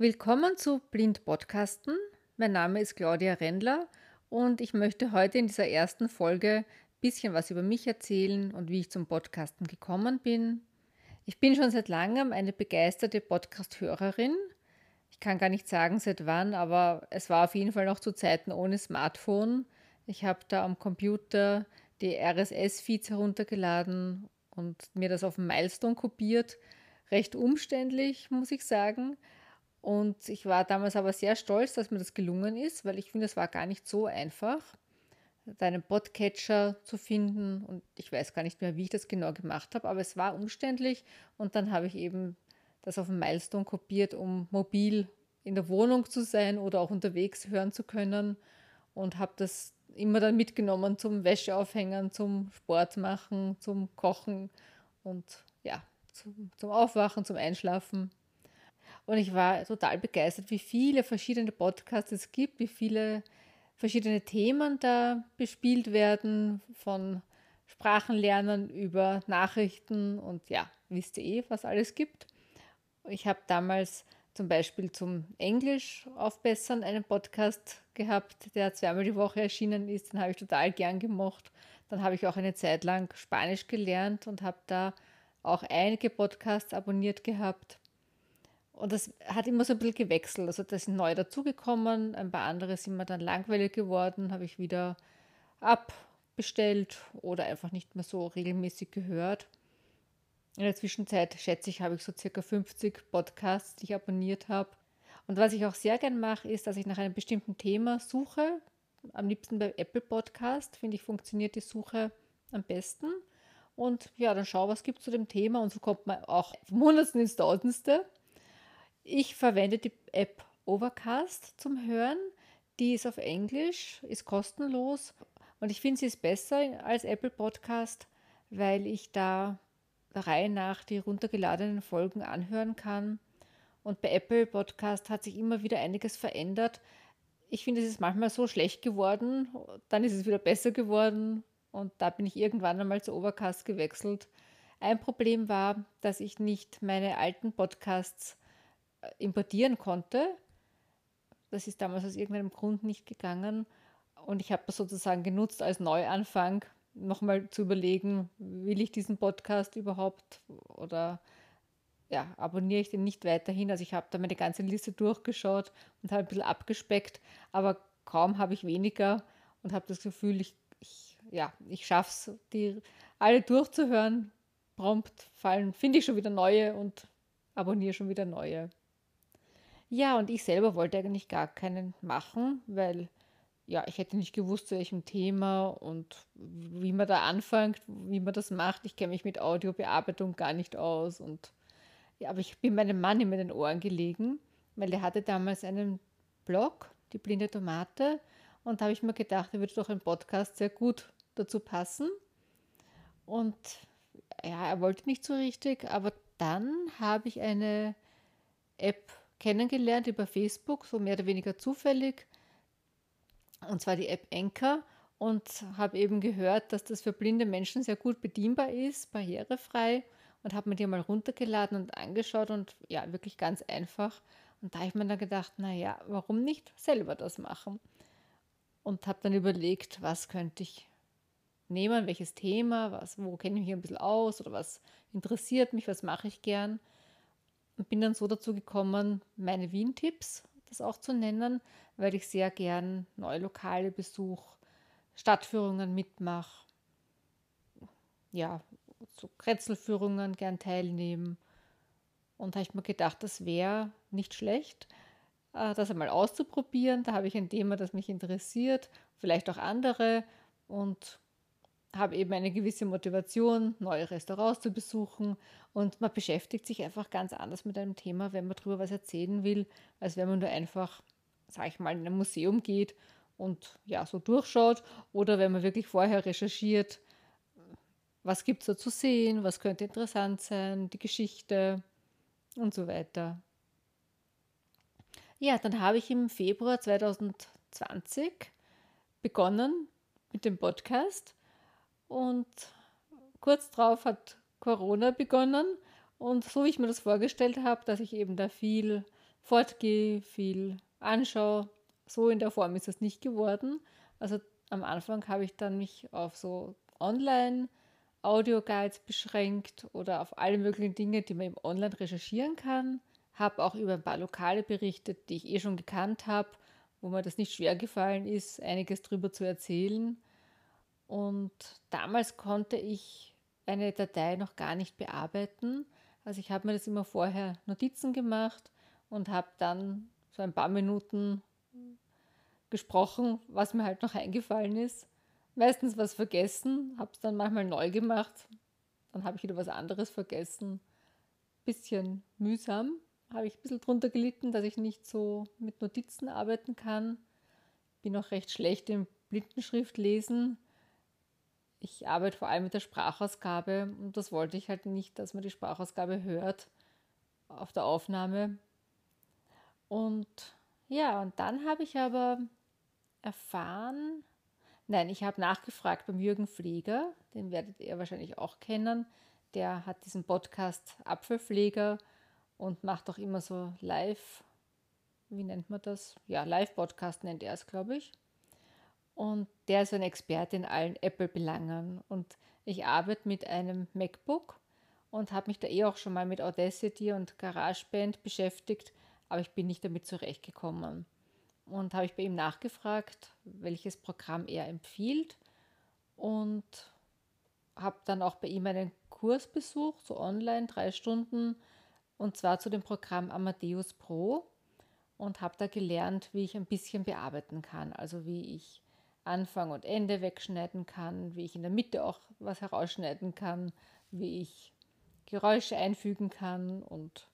Willkommen zu Blind Podcasten. Mein Name ist Claudia Rendler und ich möchte heute in dieser ersten Folge ein bisschen was über mich erzählen und wie ich zum Podcasten gekommen bin. Ich bin schon seit langem eine begeisterte Podcast-Hörerin. Ich kann gar nicht sagen seit wann, aber es war auf jeden Fall noch zu Zeiten ohne Smartphone. Ich habe da am Computer die RSS-Feeds heruntergeladen und mir das auf dem Milestone kopiert. Recht umständlich, muss ich sagen. Und ich war damals aber sehr stolz, dass mir das gelungen ist, weil ich finde, es war gar nicht so einfach, deinen Podcatcher zu finden. Und ich weiß gar nicht mehr, wie ich das genau gemacht habe, aber es war umständlich. Und dann habe ich eben das auf dem Milestone kopiert, um mobil in der Wohnung zu sein oder auch unterwegs hören zu können. Und habe das immer dann mitgenommen zum Wäscheaufhängen, zum Sport machen, zum Kochen und ja, zum, zum Aufwachen, zum Einschlafen. Und ich war total begeistert, wie viele verschiedene Podcasts es gibt, wie viele verschiedene Themen da bespielt werden, von Sprachenlernen über Nachrichten und ja, wisst ihr eh, was alles gibt. Ich habe damals zum Beispiel zum Englisch aufbessern einen Podcast gehabt, der zweimal die Woche erschienen ist. Den habe ich total gern gemocht. Dann habe ich auch eine Zeit lang Spanisch gelernt und habe da auch einige Podcasts abonniert gehabt. Und das hat immer so ein bisschen gewechselt. Also da sind neu dazugekommen, ein paar andere sind mir dann langweilig geworden, habe ich wieder abbestellt oder einfach nicht mehr so regelmäßig gehört. In der Zwischenzeit, schätze ich, habe ich so circa 50 Podcasts, die ich abonniert habe. Und was ich auch sehr gern mache, ist, dass ich nach einem bestimmten Thema suche. Am liebsten bei Apple Podcast, finde ich, funktioniert die Suche am besten. Und ja, dann schau, was gibt es zu dem Thema. Und so kommt man auch vom Hundertsten ins Tausendste. Ich verwende die App Overcast zum Hören. Die ist auf Englisch, ist kostenlos und ich finde sie ist besser als Apple Podcast, weil ich da der Reihe nach die runtergeladenen Folgen anhören kann. Und bei Apple Podcast hat sich immer wieder einiges verändert. Ich finde, es ist manchmal so schlecht geworden, dann ist es wieder besser geworden und da bin ich irgendwann einmal zu Overcast gewechselt. Ein Problem war, dass ich nicht meine alten Podcasts importieren konnte. Das ist damals aus irgendeinem Grund nicht gegangen. Und ich habe das sozusagen genutzt als Neuanfang, nochmal zu überlegen, will ich diesen Podcast überhaupt oder ja, abonniere ich den nicht weiterhin. Also ich habe da meine ganze Liste durchgeschaut und habe ein bisschen abgespeckt, aber kaum habe ich weniger und habe das Gefühl, ich, ich, ja, ich schaffe es, die alle durchzuhören. Prompt fallen, finde ich schon wieder neue und abonniere schon wieder neue. Ja, und ich selber wollte eigentlich gar keinen machen, weil ja, ich hätte nicht gewusst, zu welchem Thema und wie man da anfängt, wie man das macht. Ich kenne mich mit Audiobearbeitung gar nicht aus und ja, aber ich bin meinem Mann immer in den Ohren gelegen, weil der hatte damals einen Blog, die blinde Tomate, und da habe ich mir gedacht, da würde doch ein Podcast sehr gut dazu passen. Und ja, er wollte nicht so richtig, aber dann habe ich eine App kennengelernt über Facebook, so mehr oder weniger zufällig. Und zwar die App Anchor. Und habe eben gehört, dass das für blinde Menschen sehr gut bedienbar ist, barrierefrei. Und habe mir die mal runtergeladen und angeschaut und ja, wirklich ganz einfach. Und da habe ich mir dann gedacht, naja, warum nicht selber das machen? Und habe dann überlegt, was könnte ich nehmen, welches Thema, was, wo kenne ich mich ein bisschen aus? Oder was interessiert mich, was mache ich gern und bin dann so dazu gekommen, meine Wien-Tipps, das auch zu nennen, weil ich sehr gern neue Lokale besuche, Stadtführungen mitmache, ja, so Kretzelführungen gern teilnehmen. Und habe ich mir gedacht, das wäre nicht schlecht, äh, das einmal auszuprobieren. Da habe ich ein Thema, das mich interessiert, vielleicht auch andere. Und habe eben eine gewisse Motivation, neue Restaurants zu besuchen. Und man beschäftigt sich einfach ganz anders mit einem Thema, wenn man darüber was erzählen will, als wenn man nur einfach, sage ich mal, in ein Museum geht und ja, so durchschaut. Oder wenn man wirklich vorher recherchiert, was gibt es da zu sehen, was könnte interessant sein, die Geschichte und so weiter. Ja, dann habe ich im Februar 2020 begonnen mit dem Podcast und kurz darauf hat Corona begonnen. Und so wie ich mir das vorgestellt habe, dass ich eben da viel fortgehe, viel anschaue. So in der Form ist es nicht geworden. Also am Anfang habe ich dann mich auf so Online- Audio-Guides beschränkt oder auf alle möglichen Dinge, die man im Online recherchieren kann. Habe auch über ein paar Lokale berichtet, die ich eh schon gekannt habe, wo mir das nicht schwer gefallen ist, einiges darüber zu erzählen. Und damals konnte ich eine Datei noch gar nicht bearbeiten. Also ich habe mir das immer vorher Notizen gemacht und habe dann so ein paar Minuten gesprochen, was mir halt noch eingefallen ist. Meistens was vergessen, habe es dann manchmal neu gemacht, dann habe ich wieder was anderes vergessen. Bisschen mühsam, habe ich ein bisschen drunter gelitten, dass ich nicht so mit Notizen arbeiten kann. Bin auch recht schlecht im Blindenschrift lesen. Ich arbeite vor allem mit der Sprachausgabe und das wollte ich halt nicht, dass man die Sprachausgabe hört auf der Aufnahme. Und ja, und dann habe ich aber erfahren, nein, ich habe nachgefragt beim Jürgen Pfleger, den werdet ihr wahrscheinlich auch kennen. Der hat diesen Podcast Apfelpfleger und macht auch immer so live, wie nennt man das? Ja, Live-Podcast nennt er es, glaube ich. Und der ist ein Experte in allen Apple-Belangen. Und ich arbeite mit einem MacBook und habe mich da eh auch schon mal mit Audacity und GarageBand beschäftigt, aber ich bin nicht damit zurechtgekommen. Und habe ich bei ihm nachgefragt, welches Programm er empfiehlt und habe dann auch bei ihm einen Kurs besucht, so online, drei Stunden, und zwar zu dem Programm Amadeus Pro und habe da gelernt, wie ich ein bisschen bearbeiten kann, also wie ich Anfang und Ende wegschneiden kann, wie ich in der Mitte auch was herausschneiden kann, wie ich Geräusche einfügen kann und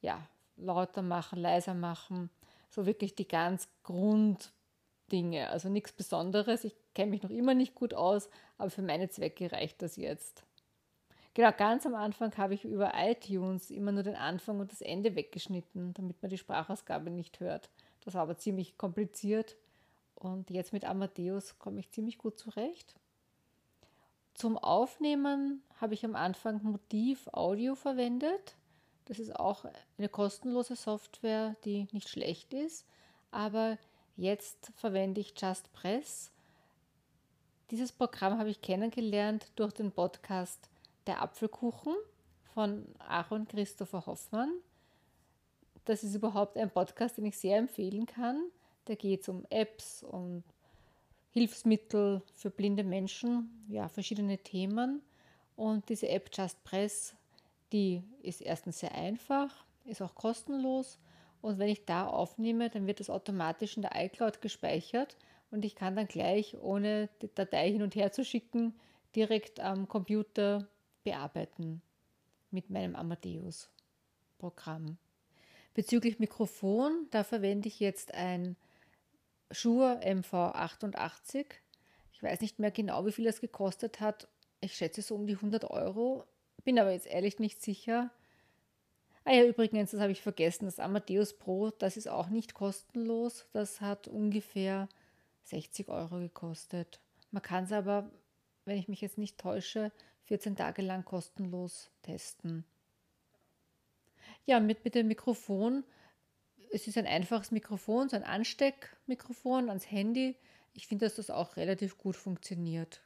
ja, lauter machen, leiser machen. So wirklich die ganz Grunddinge. Also nichts Besonderes. Ich kenne mich noch immer nicht gut aus, aber für meine Zwecke reicht das jetzt. Genau, ganz am Anfang habe ich über iTunes immer nur den Anfang und das Ende weggeschnitten, damit man die Sprachausgabe nicht hört. Das war aber ziemlich kompliziert und jetzt mit Amadeus komme ich ziemlich gut zurecht. Zum Aufnehmen habe ich am Anfang Motiv Audio verwendet. Das ist auch eine kostenlose Software, die nicht schlecht ist. Aber jetzt verwende ich Just Press. Dieses Programm habe ich kennengelernt durch den Podcast Der Apfelkuchen von Aaron Christopher Hoffmann. Das ist überhaupt ein Podcast, den ich sehr empfehlen kann. Da geht es um Apps, um Hilfsmittel für blinde Menschen, ja, verschiedene Themen. Und diese App Just Press die ist erstens sehr einfach, ist auch kostenlos und wenn ich da aufnehme, dann wird es automatisch in der iCloud gespeichert und ich kann dann gleich, ohne die Datei hin und her zu schicken, direkt am Computer bearbeiten mit meinem Amadeus-Programm. Bezüglich Mikrofon, da verwende ich jetzt ein Shure MV88. Ich weiß nicht mehr genau, wie viel das gekostet hat. Ich schätze so um die 100 Euro bin aber jetzt ehrlich nicht sicher. Ah ja, übrigens, das habe ich vergessen, das Amadeus Pro, das ist auch nicht kostenlos. Das hat ungefähr 60 Euro gekostet. Man kann es aber, wenn ich mich jetzt nicht täusche, 14 Tage lang kostenlos testen. Ja, mit, mit dem Mikrofon, es ist ein einfaches Mikrofon, so ein Ansteckmikrofon ans Handy. Ich finde, dass das auch relativ gut funktioniert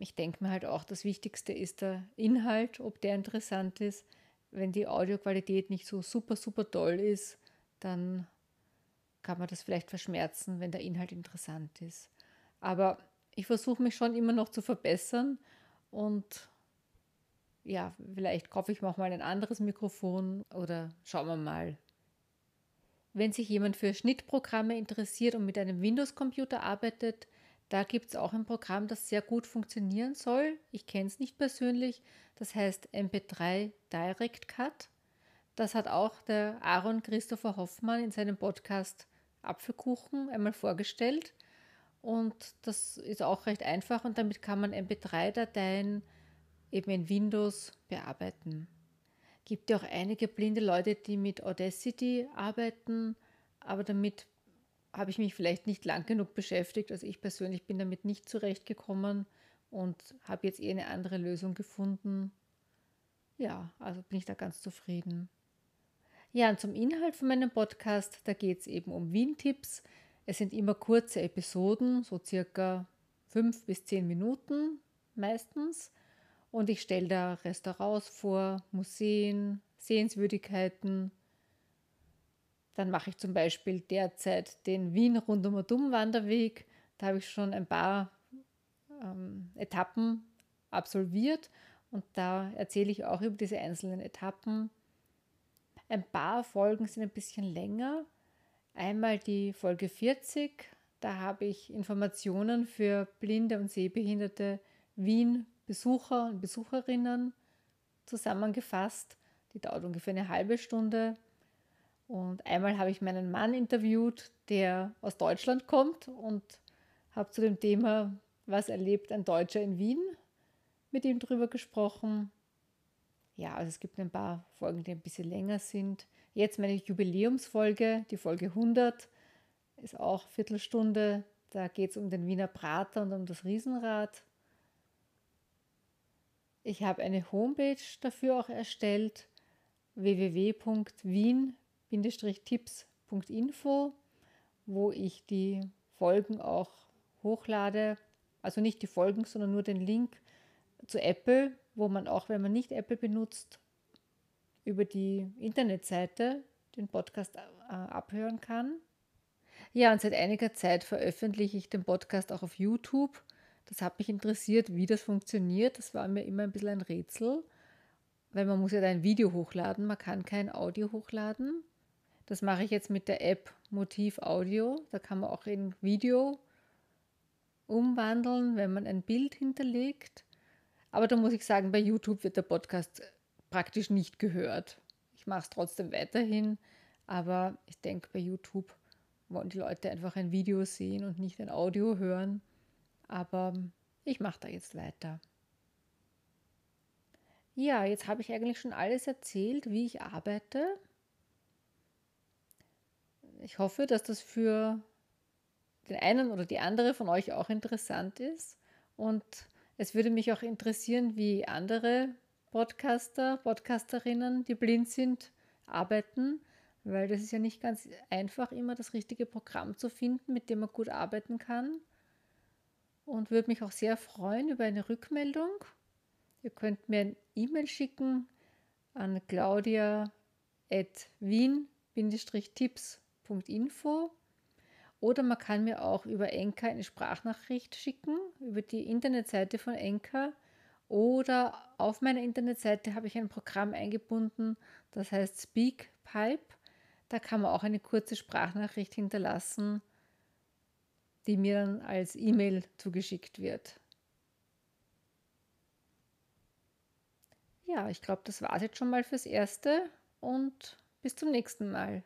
ich denke mir halt auch, das Wichtigste ist der Inhalt, ob der interessant ist. Wenn die Audioqualität nicht so super, super toll ist, dann kann man das vielleicht verschmerzen, wenn der Inhalt interessant ist. Aber ich versuche mich schon immer noch zu verbessern und ja, vielleicht kaufe ich mir auch mal ein anderes Mikrofon oder schauen wir mal. Wenn sich jemand für Schnittprogramme interessiert und mit einem Windows-Computer arbeitet, da gibt es auch ein Programm, das sehr gut funktionieren soll. Ich kenne es nicht persönlich. Das heißt MP3 Direct Cut. Das hat auch der Aaron Christopher Hoffmann in seinem Podcast Apfelkuchen einmal vorgestellt. Und das ist auch recht einfach und damit kann man MP3-Dateien eben in Windows bearbeiten. Gibt ja auch einige blinde Leute, die mit Audacity arbeiten, aber damit habe ich mich vielleicht nicht lang genug beschäftigt. Also ich persönlich bin damit nicht zurechtgekommen und habe jetzt eh eine andere Lösung gefunden. Ja, also bin ich da ganz zufrieden. Ja, und zum Inhalt von meinem Podcast, da geht es eben um Wien-Tipps. Es sind immer kurze Episoden, so circa fünf bis zehn Minuten meistens. Und ich stelle da Restaurants vor, Museen, Sehenswürdigkeiten. Dann mache ich zum Beispiel derzeit den Wien rundum dumm Wanderweg. Da habe ich schon ein paar ähm, Etappen absolviert und da erzähle ich auch über diese einzelnen Etappen. Ein paar Folgen sind ein bisschen länger. Einmal die Folge 40, da habe ich Informationen für blinde und sehbehinderte Wien-Besucher und Besucherinnen zusammengefasst. Die dauert ungefähr eine halbe Stunde. Und einmal habe ich meinen Mann interviewt, der aus Deutschland kommt und habe zu dem Thema, was erlebt ein Deutscher in Wien, mit ihm drüber gesprochen. Ja, also es gibt ein paar Folgen, die ein bisschen länger sind. Jetzt meine Jubiläumsfolge, die Folge 100, ist auch Viertelstunde. Da geht es um den Wiener Prater und um das Riesenrad. Ich habe eine Homepage dafür auch erstellt, www.wien-tipps.info, wo ich die Folgen auch hochlade. Also nicht die Folgen, sondern nur den Link zu Apple, wo man auch, wenn man nicht Apple benutzt, über die Internetseite den Podcast äh, abhören kann. Ja, und seit einiger Zeit veröffentliche ich den Podcast auch auf YouTube. Das hat mich interessiert, wie das funktioniert. Das war mir immer ein bisschen ein Rätsel, weil man muss ja ein Video hochladen, man kann kein Audio hochladen. Das mache ich jetzt mit der App Motiv Audio. Da kann man auch in Video umwandeln, wenn man ein Bild hinterlegt. Aber da muss ich sagen, bei YouTube wird der Podcast praktisch nicht gehört. Ich mache es trotzdem weiterhin, aber ich denke, bei YouTube wollen die Leute einfach ein Video sehen und nicht ein Audio hören. Aber ich mache da jetzt weiter. Ja, jetzt habe ich eigentlich schon alles erzählt, wie ich arbeite. Ich hoffe, dass das für den einen oder die andere von euch auch interessant ist. Und es würde mich auch interessieren, wie andere Podcaster, Podcasterinnen, die blind sind, arbeiten, weil das ist ja nicht ganz einfach, immer das richtige Programm zu finden, mit dem man gut arbeiten kann. Und würde mich auch sehr freuen über eine Rückmeldung. Ihr könnt mir ein E-Mail schicken an claudia.wien-tipps.info oder man kann mir auch über Enka eine Sprachnachricht schicken, über die Internetseite von Enka. Oder auf meiner Internetseite habe ich ein Programm eingebunden, das heißt SpeakPipe. Da kann man auch eine kurze Sprachnachricht hinterlassen, die mir dann als E-Mail zugeschickt wird. Ja, ich glaube, das war es jetzt schon mal fürs Erste und bis zum nächsten Mal.